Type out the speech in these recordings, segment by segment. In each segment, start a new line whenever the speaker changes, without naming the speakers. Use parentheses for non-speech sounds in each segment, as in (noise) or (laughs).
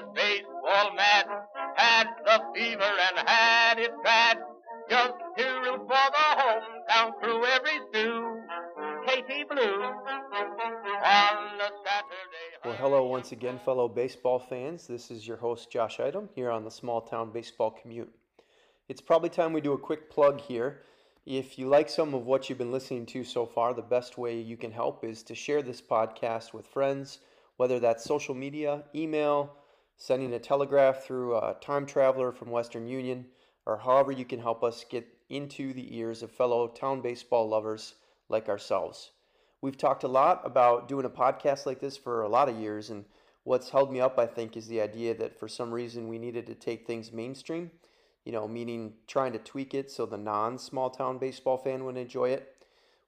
was baseball mad, had the fever and had it bad. Just to root for the hometown every. Katie Blue on the Saturday.
Well, hello once again, fellow baseball fans. This is your host, Josh Item, here on the Small Town Baseball Commute. It's probably time we do a quick plug here. If you like some of what you've been listening to so far, the best way you can help is to share this podcast with friends, whether that's social media, email, sending a telegraph through a time traveler from Western Union, or however you can help us get into the ears of fellow town baseball lovers like ourselves. We've talked a lot about doing a podcast like this for a lot of years, and what's held me up, I think, is the idea that for some reason we needed to take things mainstream, you know, meaning trying to tweak it so the non small town baseball fan would enjoy it.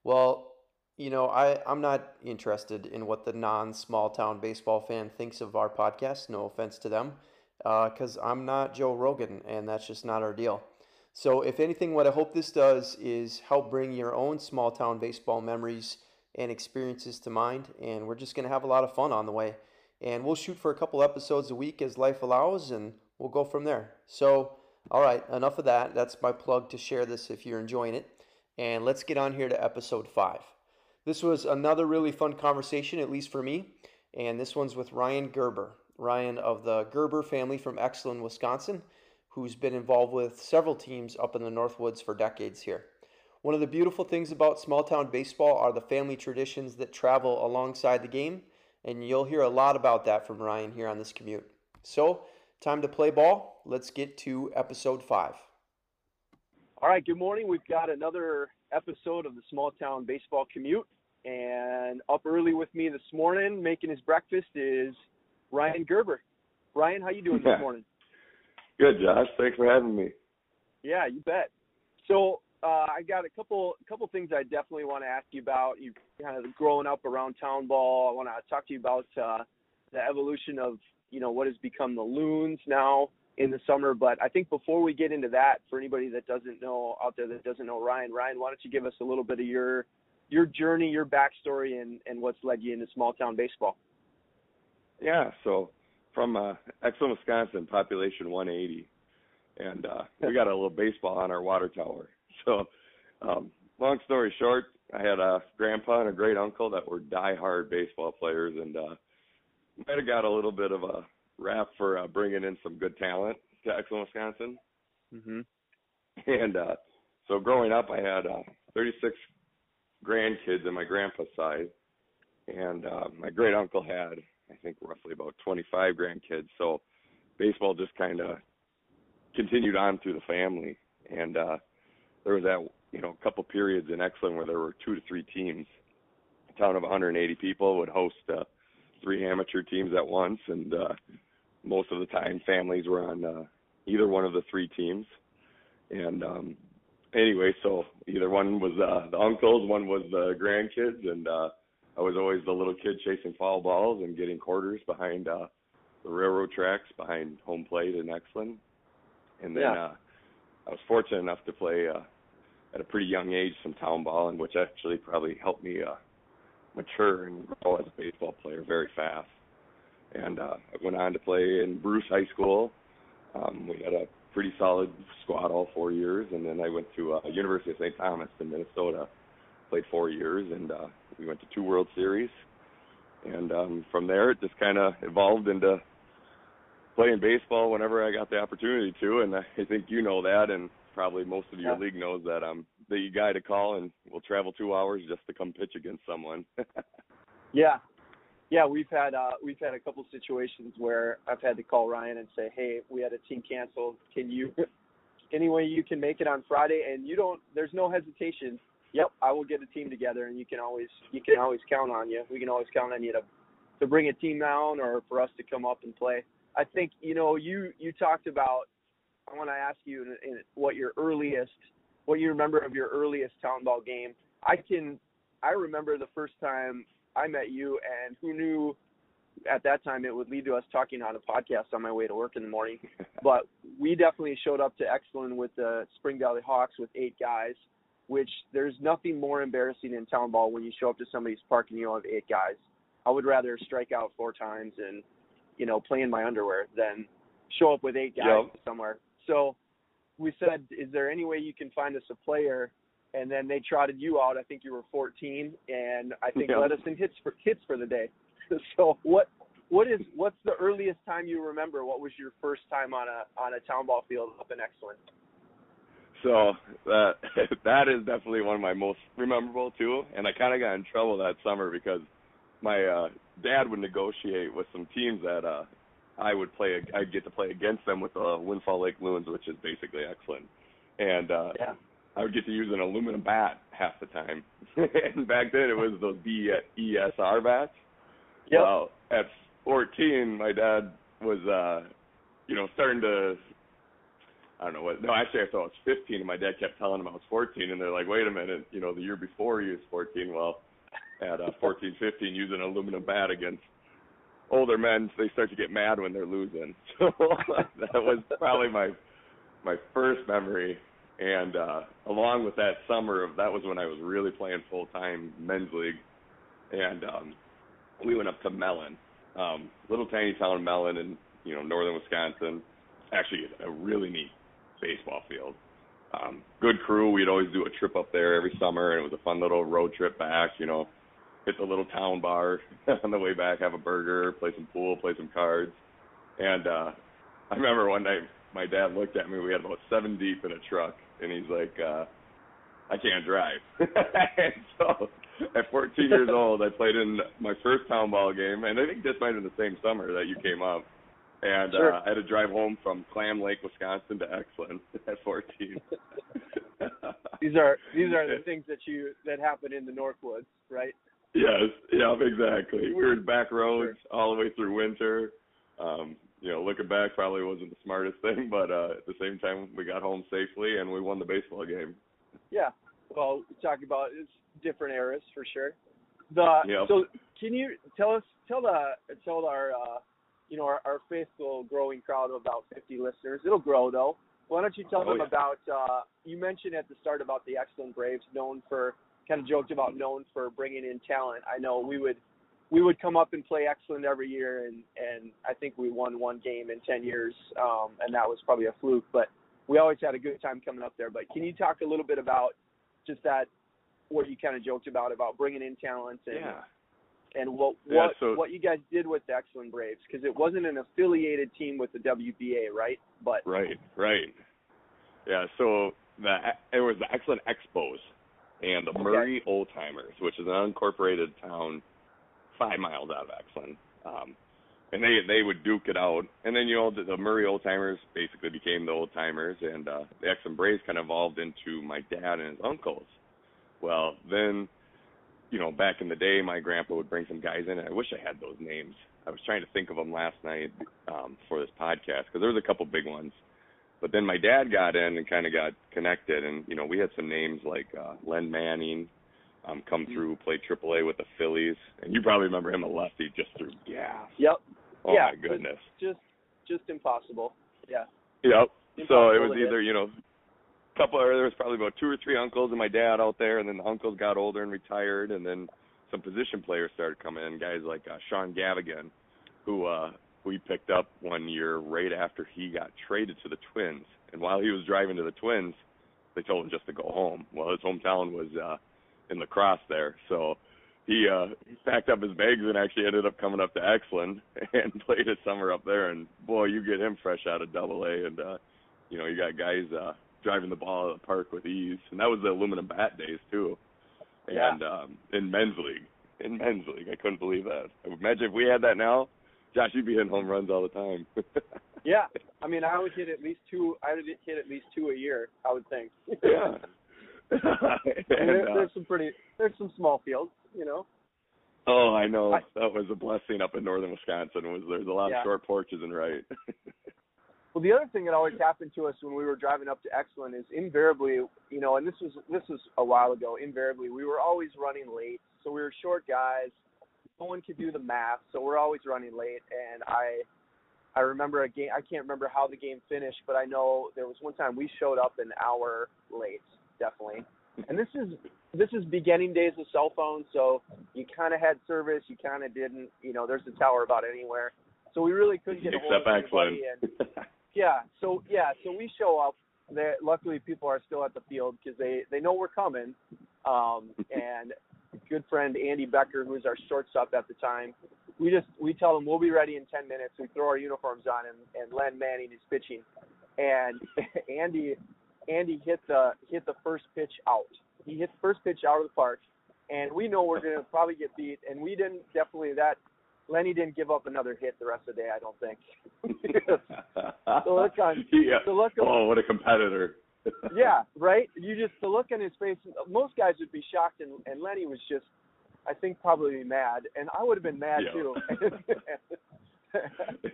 Well, you know, I, I'm not interested in what the non small town baseball fan thinks of our podcast. No offense to them, because uh, I'm not Joe Rogan, and that's just not our deal. So, if anything, what I hope this does is help bring your own small town baseball memories and experiences to mind. And we're just going to have a lot of fun on the way. And we'll shoot for a couple episodes a week as life allows, and we'll go from there. So, all right, enough of that. That's my plug to share this if you're enjoying it. And let's get on here to episode five. This was another really fun conversation, at least for me. And this one's with Ryan Gerber. Ryan of the Gerber family from Exeland, Wisconsin who's been involved with several teams up in the Northwoods for decades here. One of the beautiful things about small town baseball are the family traditions that travel alongside the game, and you'll hear a lot about that from Ryan here on this commute. So, time to play ball. Let's get to episode five.
All right, good morning. We've got another episode of the small town baseball commute, and up early with me this morning, making his breakfast is Ryan Gerber. Ryan, how you doing this morning?
Good, Josh. Thanks for having me.
Yeah, you bet. So uh, I got a couple couple things I definitely want to ask you about. You kind of growing up around town ball. I want to talk to you about uh, the evolution of you know what has become the loons now in the summer. But I think before we get into that, for anybody that doesn't know out there that doesn't know Ryan, Ryan, why don't you give us a little bit of your your journey, your backstory, and and what's led you into small town baseball?
Yeah, so from uh, Exeland, Wisconsin, population 180, and uh, (laughs) we got a little baseball on our water tower. (laughs) So, um, long story short, I had a grandpa and a great uncle that were die-hard baseball players, and uh, might have got a little bit of a rap for uh, bringing in some good talent to Exeland, Wisconsin.
Mm-hmm.
And uh, so, growing up, I had uh, 36 grandkids on my grandpa's side, and uh, my great uncle had I think roughly about 25 grandkids. So baseball just kind of continued on through the family, and uh, there was that you know a couple periods in Exeland where there were two to three teams. A town of 180 people would host uh, three amateur teams at once, and uh, most of the time families were on uh, either one of the three teams. And um, anyway, so either one was uh, the uncles, one was the grandkids, and uh, I was always the little kid chasing foul balls and getting quarters behind uh, the railroad tracks behind home plate in Exeland. And then
yeah.
uh, I was fortunate enough to play uh, at a pretty young age some town ball, and which actually probably helped me uh, mature and grow as a baseball player very fast. And uh, I went on to play in Bruce High School. Um, we had a pretty solid squad all four years, and then I went to uh, University of St. Thomas in Minnesota played four years, and uh, we went to two World Series. And um, from there, it just kind of evolved into playing baseball whenever I got the opportunity to. And I think you know that, and probably most of your
yeah.
league knows that I'm the guy to call, and we'll travel two hours just to come pitch against someone. (laughs)
yeah, yeah, we've had uh, we've had a couple situations where I've had to call Ryan and say, "Hey, we had a team canceled. Can you, any way you can make it on Friday?" And you don't. There's no hesitation yep, I will get a team together, and you can always you can always count on you. We can always count on you to to bring a team down or for us to come up and play. I think you know you you talked about. I want to ask you in, in what your earliest, what you remember of your earliest town ball game. I can, I remember the first time I met you, and who knew at that time it would lead to us talking on a podcast on my way to work in the morning. (laughs) but we definitely showed up to Exeland with the Spring Valley Hawks with eight guys which there's nothing more embarrassing in town ball when you show up to somebody's park and you have eight guys. I would rather strike out four times and you know, play in my underwear than show up with eight guys
Yep.
somewhere. So we said, is there any way you can find us a player? And then they trotted you out. I think you were 14, and I think
Yep.
let us in hits for hits for the day. (laughs) so what what is what's the earliest time you remember? What was your first time on a on a town ball field up in Exeland?
So that (laughs) that is definitely one of my most memorable too. And I kind of got in trouble that summer because my uh, dad would negotiate with some teams that uh, I would play. I'd get to play against them with the Windfall Lake Loons, which is basically Exeland. And uh,
Yeah.
I would get to use an aluminum bat half the time. (laughs) and back then it was those BESR bats.
Yep.
Well, at 14, my dad was, uh, you know, starting to, I don't know what, no, actually I thought I was 15, and my dad kept telling him I was 14, and they're like, wait a minute, you know, the year before he was 14, well, at uh, (laughs) 14, 15, using an aluminum bat against older men, they start to get mad when they're losing. (laughs) So that was probably my my first memory. And uh along with that summer of that was when I was really playing full time men's league. And um we went up to Mellen, um, little tiny town Mellen in you know northern Wisconsin. Actually, a really neat baseball field. Um, good crew. We'd always do a trip up there every summer, and it was a fun little road trip back. You know, hit the little town bar (laughs) on the way back, have a burger, play some pool, play some cards. And uh, I remember one night my dad looked at me. We had about seven deep in a truck, and he's like, uh, "I can't drive." (laughs) and so at 14 years (laughs) old, I played in my first town ball game, and I think this might have been the same summer that you came up. And
Sure.
uh, I had to drive home from Clam Lake, Wisconsin, to Exeland (laughs) at 14.
These are these are the things that you that happen in the Northwoods, right?
Yes, yeah, exactly. We were in back roads all the way through winter. Um, you know, looking back, probably wasn't the smartest (laughs) thing, but uh, at the same time, we got home safely and we won the baseball game.
Yeah. Well, talking about it's different eras for sure. The
Yep.
so can you tell us tell the tell our uh, you know our, our faithful growing crowd of about 50 listeners. It'll grow though. Why don't you tell
Oh,
them
yeah.
about uh, you mentioned at the start about the Exeland Braves known for kind of joked about known for bringing in talent. I know we would we would come up and play Exeland every year and and I think we won one game in 10 years um, and that was probably a fluke but we always had a good time coming up there. But can you talk a little bit about just that what you kind of joked about about bringing in talent and
Yeah.
and what
Yeah,
what
so-
what you guys did with the Exeland Braves because it wasn't an affiliated team with the WBA, right? But
Right, right. Yeah, so the it was the Exeland Expos and the
Okay.
Murray Old Timers, which is an unincorporated town five miles out of Exeland. Um, and they they would duke it out, and then you know the, the Murray Old Timers basically became the Old Timers, and uh, the Exeland Braves kind of evolved into my dad and his uncles. Well, then, you know, back in the day, my grandpa would bring some guys in, and I wish I had those names. I was trying to think of them last night um, for this podcast because there was a couple big ones. But then my dad got in and kind of got connected, and you know we had some names like uh, Len Manning um, come through, played AAA with the Phillies, and you probably remember him a lefty just through gas.
yep,
Oh
yeah,
my goodness.
just just impossible. Yeah,
Yep. So it was either you know, couple or there was probably about two or three uncles and my dad out there, and then the uncles got older and retired, and then some position players started coming in, guys like uh, Sean Gavigan, who uh we picked up one year right after he got traded to the Twins, and while he was driving to the Twins, they told him just to go home. Well, his hometown was uh in La Crosse there, so he uh he packed up his bags and actually ended up coming up to Exeland (laughs) and played a summer up there and boy you get him fresh out of double A and uh you know you got guys uh driving the ball out of the park with ease and that was the aluminum bat days too
Yeah.
and um in men's league in men's league i couldn't believe that imagine if we had that now josh you'd be hitting home runs all the time (laughs)
yeah. I mean, I would hit at least two. I would hit at least two a year. I would think.
yeah (laughs)
And there,
uh,
there's some pretty. There's some small fields, you know.
oh i know
I-
that was a blessing up in northern wisconsin was there's a lot
Yeah.
of short porches and right (laughs)
Well, the other thing that always happened to us when we were driving up to Exeland is invariably, you know, and this was this was a while ago. Invariably, we were always running late, so we were short guys. No one could do the math, so we're always running late. And I, I remember a game. I can't remember how the game finished, but I know there was one time we showed up an hour late, definitely. And this is this is beginning days of cell phones, so you kind of had service, you kind of didn't. You know, there's a tower about anywhere. so we really couldn't get a hold
Except
of anybody. And yeah, so yeah, so we show up. There, luckily, people are still at the field because they they know we're coming. Um, and good friend Andy Becker, who's our shortstop at the time, we just we tell them we'll be ready in 10 minutes. We throw our uniforms on, and and Len Manning is pitching, and (laughs) Andy Andy hit the hit the first pitch out. He hit the first pitch out of the park, and we know we're gonna probably get beat. And we didn't definitely that Lenny didn't give up another hit the rest of the day. I don't think. (laughs) the look on (laughs)
yeah.
the look on
Oh, what a competitor. (laughs)
yeah, right. You just the look on his face. Most guys would be shocked, and, and Lenny was just, I think, probably mad, and I would have been mad
Yeah.
too.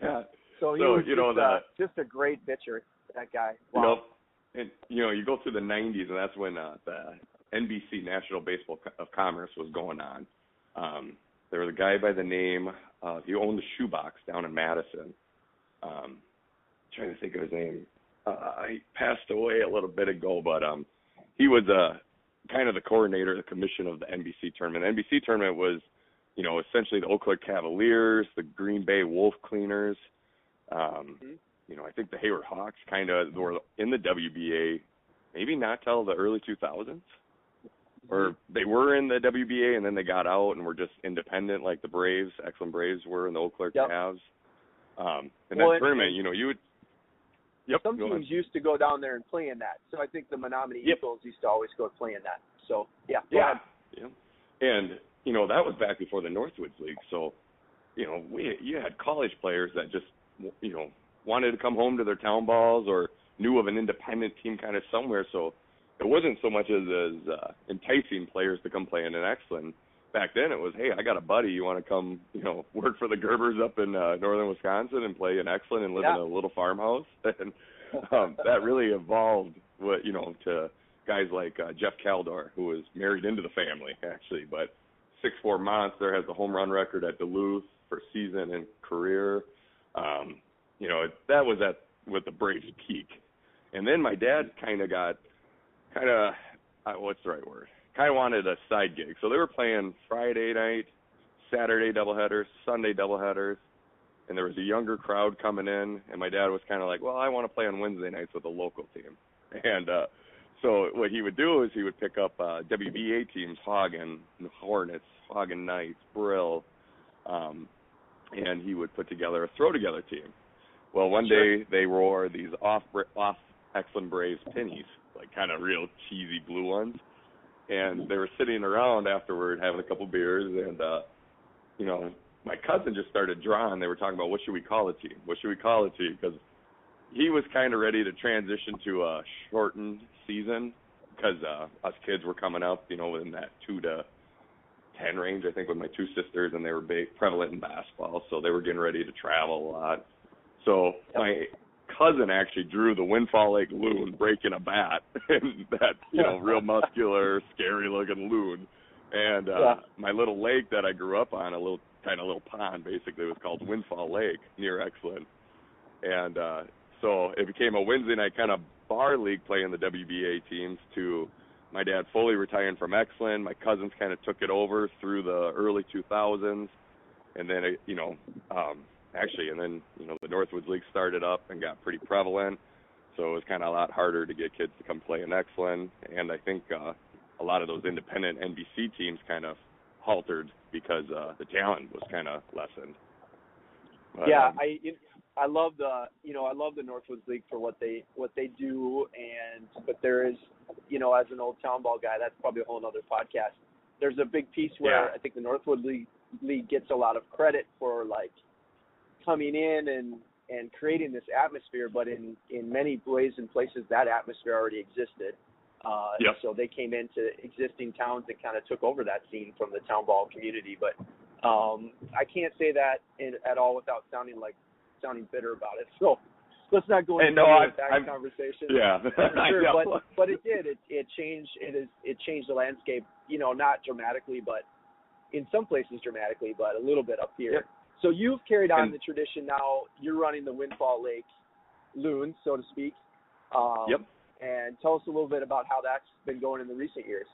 yeah.
so he
So,
was
you know,
just, uh, just a great pitcher. That guy.
You
Wow.
know, and you know, you go through the '90s, and that's when uh, the NBC National Baseball Congress was going on. Um, there was a guy by the name. Uh, he owned the shoebox down in Madison. Um, trying to think of his name. Uh, he passed away a little bit ago, but um, he was uh, kind of the coordinator, the commission of the NBC tournament. The NBC tournament was, you know, essentially the Claire Cavaliers, the Green Bay Wolf Cleaners. Um,
Mhm.
You know, I think the Hayward Hawks kind of were in the WBA, maybe not till the early 2000s, or they were in the WBA and then they got out and were just independent, like the Braves, Exeland Braves were in the Eau Claire
Yep.
Cavs. Um, and
Well,
that tournament, you know, you would. Yep.
Some teams used to go down there and play in that. So I think the Menominee
Yep.
Eagles used to always go play in that. So yeah.
Yeah. Yeah. And you know that was back before the Northwoods League, so you know we you had college players that just you know wanted to come home to their town balls or knew of an independent team kind of somewhere. So it wasn't so much as as uh, enticing players to come play in an Exeland. Back then it was, hey, I got a buddy. You want to come, you know, (laughs) work for the Gerbers up in uh, northern Wisconsin and play in Exeland and live
Yeah.
in a little farmhouse. (laughs) And (laughs) um, that really evolved, what you know, to guys like uh, Jeff Caldor, who was married into the family actually, but six four monster has the home run record at Duluth for season and career. Um, you know, it, that was at with the Braves peak, and then my dad kind of got kind of uh, what's the right word? Kind of wanted a side gig, so they were playing Friday night, Saturday doubleheaders, Sunday doubleheaders, and there was a younger crowd coming in, and my dad was kind of like, well, I want to play on Wednesday nights with a local team, (laughs) and uh, so what he would do is he would pick up uh, WBA teams, Haugen, Hornets, Haugen Knights, Brill, um, and he would put together a throw together team. Well, one
Sure.
day they wore these off off Exeland Braves pennies, like kind of real cheesy blue ones, and they were sitting around afterward having a couple beers, and uh, you know, my cousin just started drawing. They were talking about what should we call the team? What should we call the team? Because he was kind of ready to transition to a shortened season because uh, us kids were coming up, you know, in that two to ten range. I think with my two sisters, and they were big, prevalent in basketball, so they were getting ready to travel a lot. So my cousin actually drew the Windfall Lake loon breaking a bat, (laughs) and that you know real (laughs) muscular, scary looking loon. And uh,
Yeah.
my little lake that I grew up on, a little kind of little pond, basically was called Windfall Lake near Exeland. And uh, so it became a Wednesday night kind of bar league playing the WBA teams to my dad fully retiring from Exeland. My cousins kind of took it over through the early 2000s, and then it, you know, um, actually, and then you know the Northwoods League started up and got pretty prevalent. So it was kind of a lot harder to get kids to come play in Exeland, and I think uh, a lot of those independent NBC teams kind of haltered because uh, the talent was kind of lessened. But,
yeah,
um,
I it, I love the you know I love the Northwoods League for what they what they do, and but there is you know as an old town ball guy, that's probably a whole other podcast. There's a big piece where
Yeah.
I think the Northwood League League gets a lot of credit for like coming in and and creating this atmosphere, but in in many ways and places that atmosphere already existed. Uh,
Yep.
So they came into existing towns and kind of took over that scene from the town ball community. But um, I can't say that in, at all without sounding like sounding bitter about it. (laughs) So let's not go into
no,
that
I'm-
conversation.
yeah, (laughs) (laughs)
sure, but but it did. It it changed. It is it changed the landscape. You know, not dramatically, but in some places dramatically, but a little bit up here.
Yep.
So you've carried on
And-
the tradition now. You're running the Windfall Lake loons, so to speak. Um,
Yep.
And tell us a little bit about how that's been going in the recent years.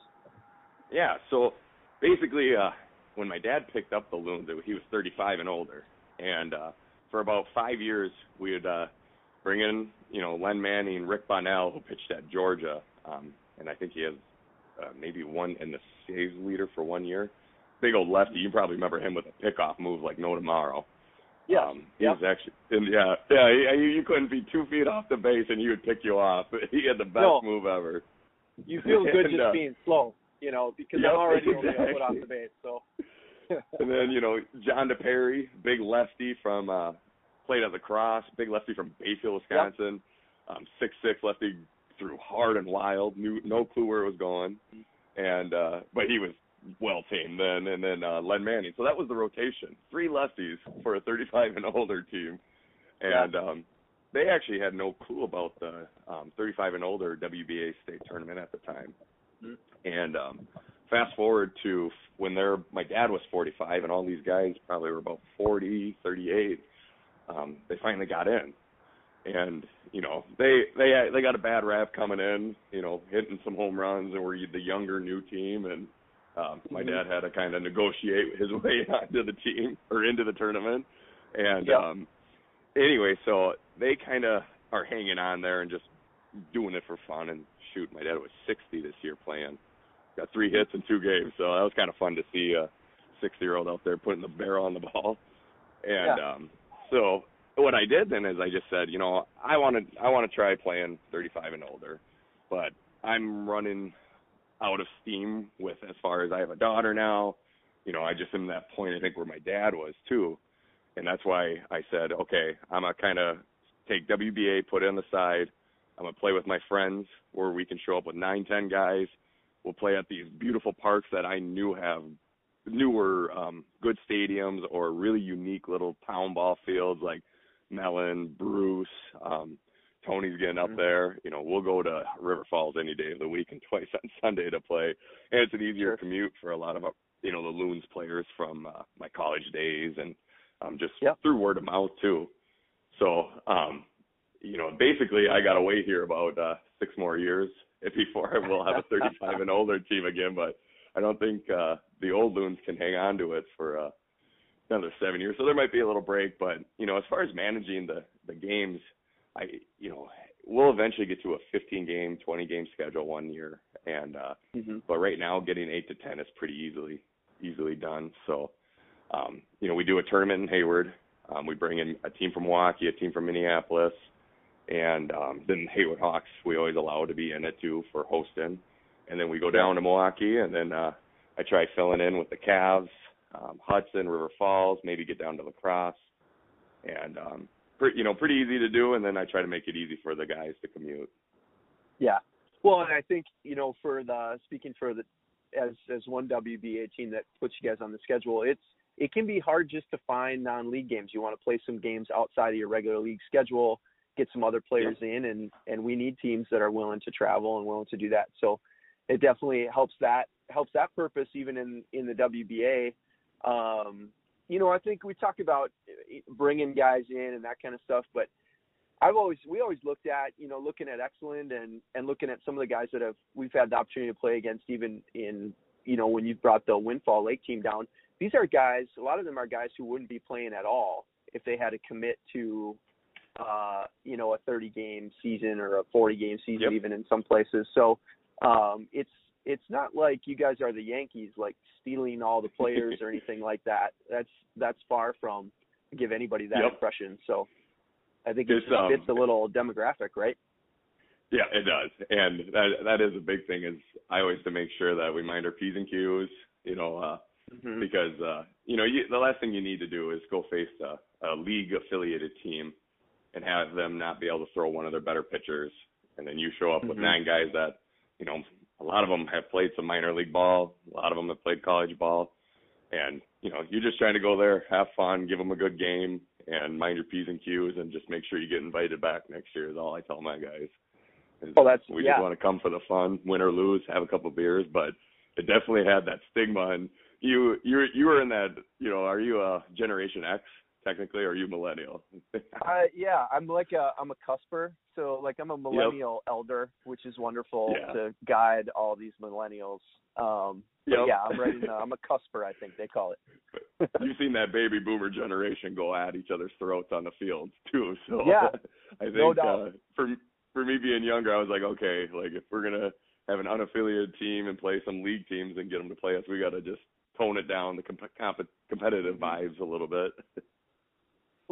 Yeah, so basically, uh, when my dad picked up the loons, he was 35 and older, and uh, for about five years we would uh, bring in you know Len Manning, Rick Bonnell, who pitched at Georgia, um, and I think he has uh, maybe one in the saves leader for one year. Big old lefty. You probably remember him with a pickoff move like no tomorrow.
Yeah.
Um, he was actually, and yeah, yeah. He, you couldn't be two feet off the base, and he would pick you off. (laughs) He had the best
No.
move ever.
You feel good (laughs)
And,
just
uh,
being slow, you know, because
Yep,
I'm already only a foot off the base. So. (laughs)
And then you know John DePerry, big lefty from uh, played at the cross, big lefty from Bayfield, Wisconsin. Um, six six lefty, threw hard and wild, knew no clue where it was going, and uh, but he was well team then. And then uh, Len Manning. So that was the rotation, three lefties for a 35 and older team, and um, they actually had no clue about the um, 35 and older WBA state tournament at the time.
Mhm.
And um, fast forward to when they're my dad was 45 and all these guys probably were about 40 38 um they finally got in and you know they they they got a bad rap coming in you know hitting some home runs and were the younger new team and um my
Mhm.
dad had to kind of negotiate his (laughs) way onto the team or into the tournament and
Yep.
um anyway so they kind of are hanging on there and just doing it for fun and shoot my dad was 60 this year playing got three hits in two games, so that was kind of fun to see a six-year-old out there putting the barrel on the ball. And
Yeah.
um, so what I did then is I just said, you know, I want to I want to try playing 35 and older, but I'm running out of steam with as far as I have a daughter now. You know, I just am that point I think where my dad was too, and that's why I said, okay, I'm gonna kind of take WBA, put it on the side. I'm gonna play with my friends where we can show up with nine, ten guys we'll play at these beautiful parks that I knew have newer um good stadiums or really unique little town ball fields like Mellen, Bruce, um Tony's getting up
Mhm.
there. You know, we'll go to River Falls any day of the week and (laughs) twice on Sunday to play. And it's an easier
Sure.
commute for a lot of uh, you know the Loons players from uh, my college days and um just
Yep.
through word of mouth too. So, um you know, basically I got to wait here about uh 6 more years (laughs) before we'll have a 35 and older team again, but I don't think uh the old loons can hang on to it for uh another 7 years. So there might be a little break, but you know, as far as managing the the games, I you know, we'll eventually get to a 15 game, 20 game schedule one year and uh
hmm
but right now getting 8 to 10 is pretty easily easily done. So um you know, we do a tournament in Hayward. Um we bring in a team from Milwaukee, a team from Minneapolis, and um, then Hayward Hawks we always allow to be in it too for hosting, and then we go down to Milwaukee, and then uh, I try filling in with the Cavs, um, Hudson, River Falls, maybe get down to La Crosse, and um, pretty you know pretty easy to do, and then I try to make it easy for the guys to commute.
Yeah. Well, and I think you know, for the speaking for the as as one WBA team that puts you guys on the schedule, it's it can be hard just to find non-league games. You want to play some games outside of your regular league schedule, get some other players in, and and we need teams that are willing to travel and willing to do that. So it definitely helps that helps that purpose even in in the WBA. Um, you know, I think we talk about eh, bringing guys in and that kind of stuff, but I've always we always looked at you know looking at Exeland and and looking at some of the guys that have we've had the opportunity to play against even in you know when you brought the Windfall Lake team down. These are guys. A lot of them are guys who wouldn't be playing at all if they had to commit to uh, you know a 30 game season or a 40 game season
Yep.
even in some places. So um, it's it's not like you guys are the Yankees like stealing all the players or (laughs) anything like that. That's that's far from give anybody that
Yep.
impression. So I think it
It's, um,
fits a little demographic, right?
Yeah, it does, and that that is a big thing. Is I always to make sure that we mind our p's and q's. You know, uh,
Mm-hmm.
because uh, you know you, the last thing you need to do is go face a, a league affiliated team and have them not be able to throw one of their better pitchers, and then you show up with
Mhm.
nine guys that you know a lot of them have played some minor league ball, a lot of them have played college ball, and you know you're just trying to go there, have fun, give them a good game, and mind your p's and q's, and just make sure you get invited back next year. Is all I tell my guys. Is
Oh, that's-
we
yeah.
just want to come for the fun, win or lose, have a couple beers, but it definitely had that stigma and you you you were in that you know are you a generation x technically are you millennial (laughs)
Uh, yeah, I'm like a I'm a cusper, so like I'm a millennial elder, which is wonderful
Yeah.
to guide all these millennials. Um,
Yep.
yeah, I'm right. In the, I'm a cusper, I think they call it. (laughs)
you've seen that baby boomer generation go at each other's throats on the fields too. (laughs) So
Yeah,
I think
no doubt.
uh, for for me being younger, I was like, okay, like if we're gonna have an unaffiliated team and play some league teams and get them to play us, we got to just tone it down the comp- comp- competitive vibes a little bit.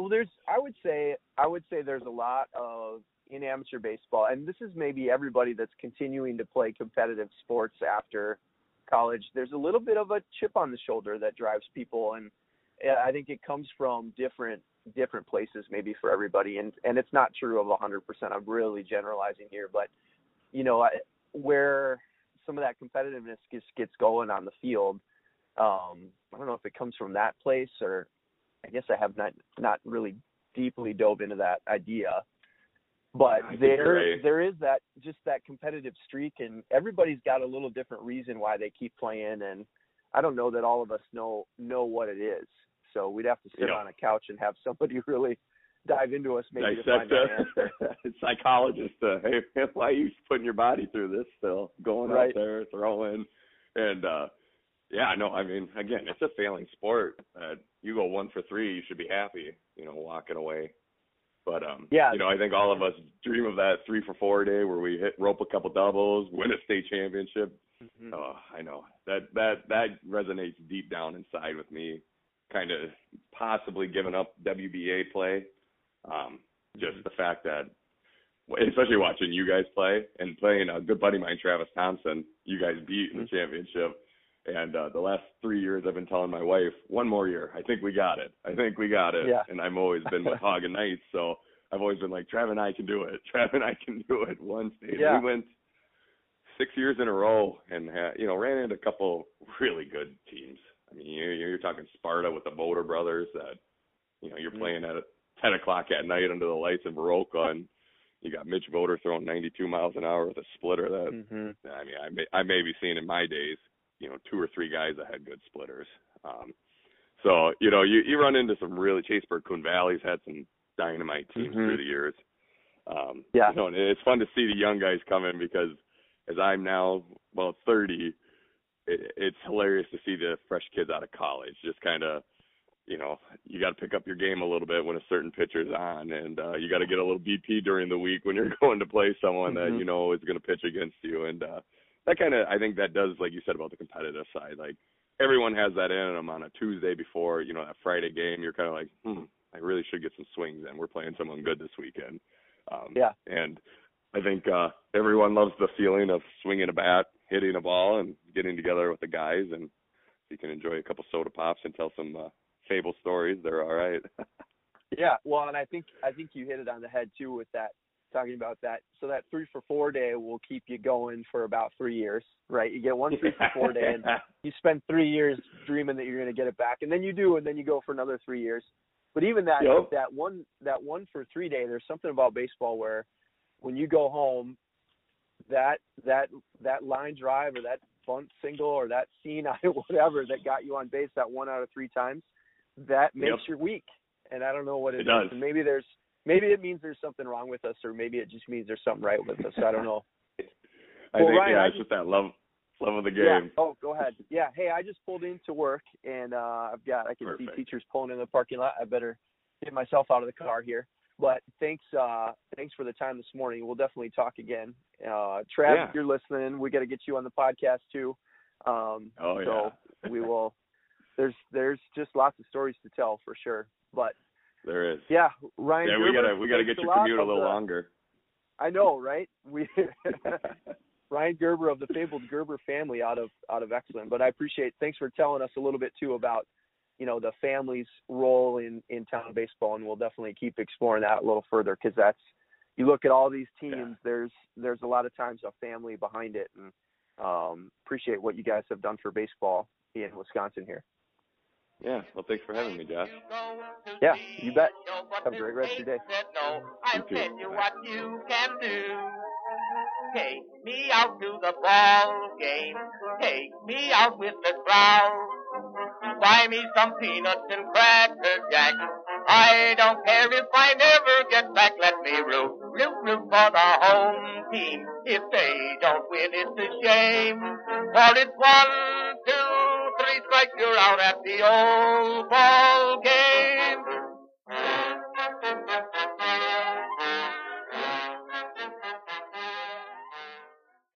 Well, there's I would say I would say there's a lot of in amateur baseball, and this is maybe everybody that's continuing to play competitive sports after college. There's a little bit of a chip on the shoulder that drives people, and I think it comes from different different places maybe for everybody, and and it's not true of 100%. I'm really generalizing here, but you know I, where some of that competitiveness gets gets going on the field. Um, I don't know if it comes from that place or I guess I have not not really deeply dove into that idea. But
I
there there is that just that competitive streak and everybody's got a little different reason why they keep playing and I don't know that all of us know know what it is. So we'd have to sit
Yeah.
on a couch and have somebody (laughs) really dive into us maybe to
Dissect
find (laughs)
a psychologist. Uh, hey, man, (laughs) why are you putting your body through this still? Going
Right.
out there, throwing, and uh yeah, no, I mean, again, it's a failing sport. Uh, you go one for three, you should be happy, you know, walking away. But um,
Yeah.
you know, I think all of us dream of that three for four day where we hit rope a couple doubles, win a state championship.
Mhm.
Oh, I know that that that resonates deep down inside with me. Kind of possibly giving up WBA play. Um, just the fact that, especially watching you guys play and playing a good buddy of mine, Travis Thompson, you guys beat in the championship. And uh, the last three years, I've been telling my wife, one more year. I think we got it. I think we got it.
Yeah.
And I've always been with Haugen Knights, so I've always been like, Trav and I can do it. (laughs) Trav and I can do it. One state.
Yeah.
We went six years in a row and had, you know ran into a couple really good teams. I mean, you're, you're talking Sparta with the Voter brothers that you know you're
Mhm.
playing at ten o'clock at night under the lights in Baroka, and you got Mitch Voter throwing 92 miles an hour with a splitter. That
Mhm.
I mean, I may I may be seeing in my days, you know, two or three guys that had good splitters. Um, so you know, you you run into some really Chaseburg Coon Valley's had some dynamite teams
Mhm.
through the years. Um,
Yeah.
You know, and it's fun to see the young guys come in because as I'm now well 30, it, it's hilarious to see the fresh kids out of college just kind of you know, you got to pick up your game a little bit when a certain pitcher's on, and uh, you got to get a little BP during the week when you're (laughs) going to play someone that
Mhm.
you know is going to pitch against you, and uh, that kind of I think that does like you said about the competitive side. Like everyone has that in them on a Tuesday before you know that Friday game. You're kind of like, hmm, I really should get some swings in. We're playing someone good this weekend. Um,
Yeah.
And I think uh, everyone loves the feeling of swinging a bat, hitting a ball, and getting together with the guys, and you can enjoy a couple soda pops and tell some uh, fable stories. They're all right. (laughs)
Yeah, well, and I think I think you hit it on the head too with that talking about that. So that three for four day will keep you going for about three years, right? You get one three for four day, and (laughs) you spend three years dreaming that you're going to get it back, and then you do, and then you go for another three years. But even that
Yep.
that one that one for three day, there's something about baseball where when you go home, that that that line drive or that bunt single or that scene (laughs) whatever that got you on base that one out of three times, that makes
Yep.
your week. And I don't know what
It
is.
does.
And maybe there's maybe it means there's something wrong with us, or maybe it just means there's something right with us. I don't know.
I
Well,
think
Ryan,
yeah,
I
it's just that love love of the game.
Yeah. Oh, go ahead. Yeah. Hey, I just pulled into work and uh I've got I can
Perfect.
see teachers pulling in the parking lot. I better get myself out of the car here. But thanks uh thanks for the time this morning. We'll definitely talk again. Uh Trav,
Yeah.
if you're listening, we gotta get you on the podcast too. Um
Oh yeah.
so we will there's there's just lots of stories to tell for sure. But
there is.
yeah, Ryan
Yeah, we
Gerber,
gotta we gotta get your commute a little
the-
longer.
I know, right? We (laughs) Ryan Gerber of the fabled Gerber family out of out of Exeland. But I appreciate thanks for telling us a little bit too about you know the family's role in in town baseball, and we'll definitely keep exploring that a little further because that's you look at all these teams.
Yeah.
There's there's a lot of times a family behind it, and um, appreciate what you guys have done for baseball in Wisconsin here.
Yeah. Well, thanks for having me, Josh.
Yeah, you bet. Have a great rest of your day.
No, I'll
You too.
tell you what you can do. Take me out to the ball game. Take me out with the crowd. Buy me some peanuts and cracker jack. I don't care if I never get back. Let me root, root, root for the home team. If they don't win, it's a shame. For it's one, you're out at the old ball game.